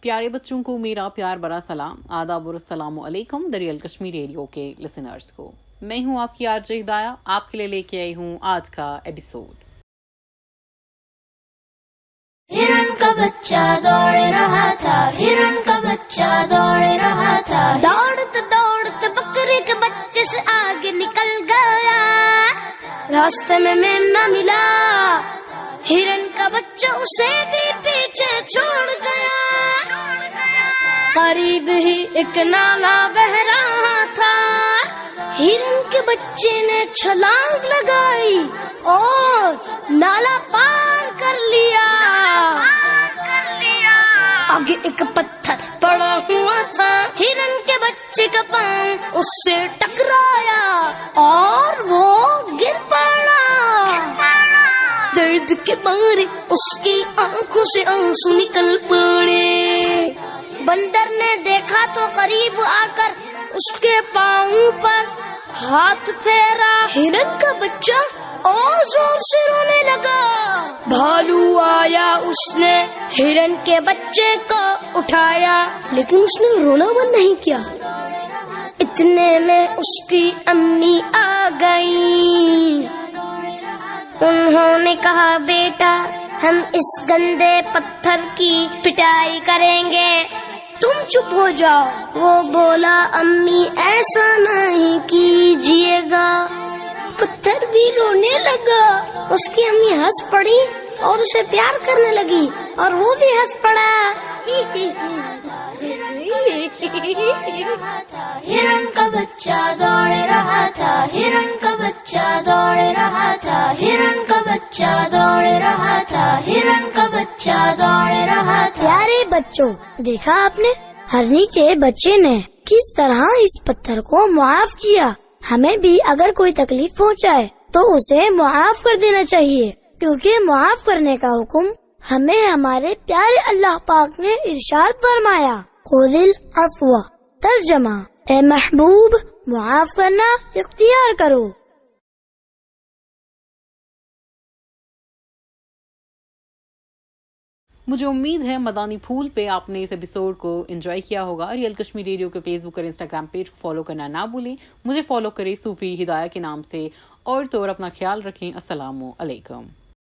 پیارے بچوں کو میرا پیار برا سلام۔ آداب اور السلام علیکم دریال کشمیر ریڈیو کے لسنرز کو۔ میں ہوں آپ کی آرج ہدایہ۔ آپ کے لیے لے کے آئی ہوں آج کا ایپیسوڈ ہرن کا بچہ دوڑ رہا تھا۔ ہرن کا بچہ دوڑ رہا تھا۔ دوڑتے دوڑتے بکری کے بچے سے آگے نکل گیا۔ راستے میں میمنا ملا۔ ہرن کا بچہ اسے بھی قریب ہی ایک نالا بہ رہا تھا ہرن کے بچے نے چھلانگ لگائی اور نالا پار کر لیا آگے ایک پتھر پڑا ہوا تھا ہرن کے بچے کا پاؤں اس سے ٹکرایا اور وہ گر پڑا درد کے مارے اس کی آنکھوں سے آنسو نکل پڑے قریب آ کر اس کے پاؤں پر ہاتھ پھیرا۔ ہرن کا بچہ اور زور سے رونے لگا۔ بھالو آیا، اس نے ہرن کے بچے کو اٹھایا، لیکن اس نے رونا بند نہیں کیا۔ اتنے میں اس کی امی آ گئی انہوں نے کہا، بیٹا، ہم اس گندے پتھر کی پٹائی کریں گے۔ تم چپ ہو جاؤ۔ وہ بولا، امی، ایسا نہیں کیجیے گا۔ پتھر بھی رونے لگا۔ اس کی امی ہنس پڑی اور اسے پیار کرنے لگی اور وہ بھی ہنس پڑا۔ ہرن کا بچہ دوڑ رہا تھا۔ ہرن کا بچہ دوڑ رہا تھا۔ ہرن کا بچہ دوڑ رہا تھا۔ ہرن کا بچہ دوڑ رہا تھا۔ پیارے بچوں، دیکھا آپ نے؟ ہرنی کے بچے نے کس طرح اس پتھر کو معاف کیا۔ ہمیں بھی اگر کوئی تکلیف پہنچائے تو اسے معاف کر دینا چاہیے۔ کیونکہ معاف کرنے کا حکم ہمیں ہمارے پیارے اللہ پاک نے ارشاد فرمایا۔ خودل افوا ترجمہ اے محبوب، معاف کرنا اختیار کرو۔ مجھے امید ہے مدانی پھول پہ آپ نے اس ایپیسوڈ کو انجوائے کیا ہوگا ریئل کشمیر ریڈیو کے فیس بک اور انسٹاگرام پیج کو فالو کرنا نہ بھولیں۔ مجھے فالو کریں صوفی ہدایہ کے نام سے۔ اور تو اپنا خیال رکھیں۔ السلام علیکم۔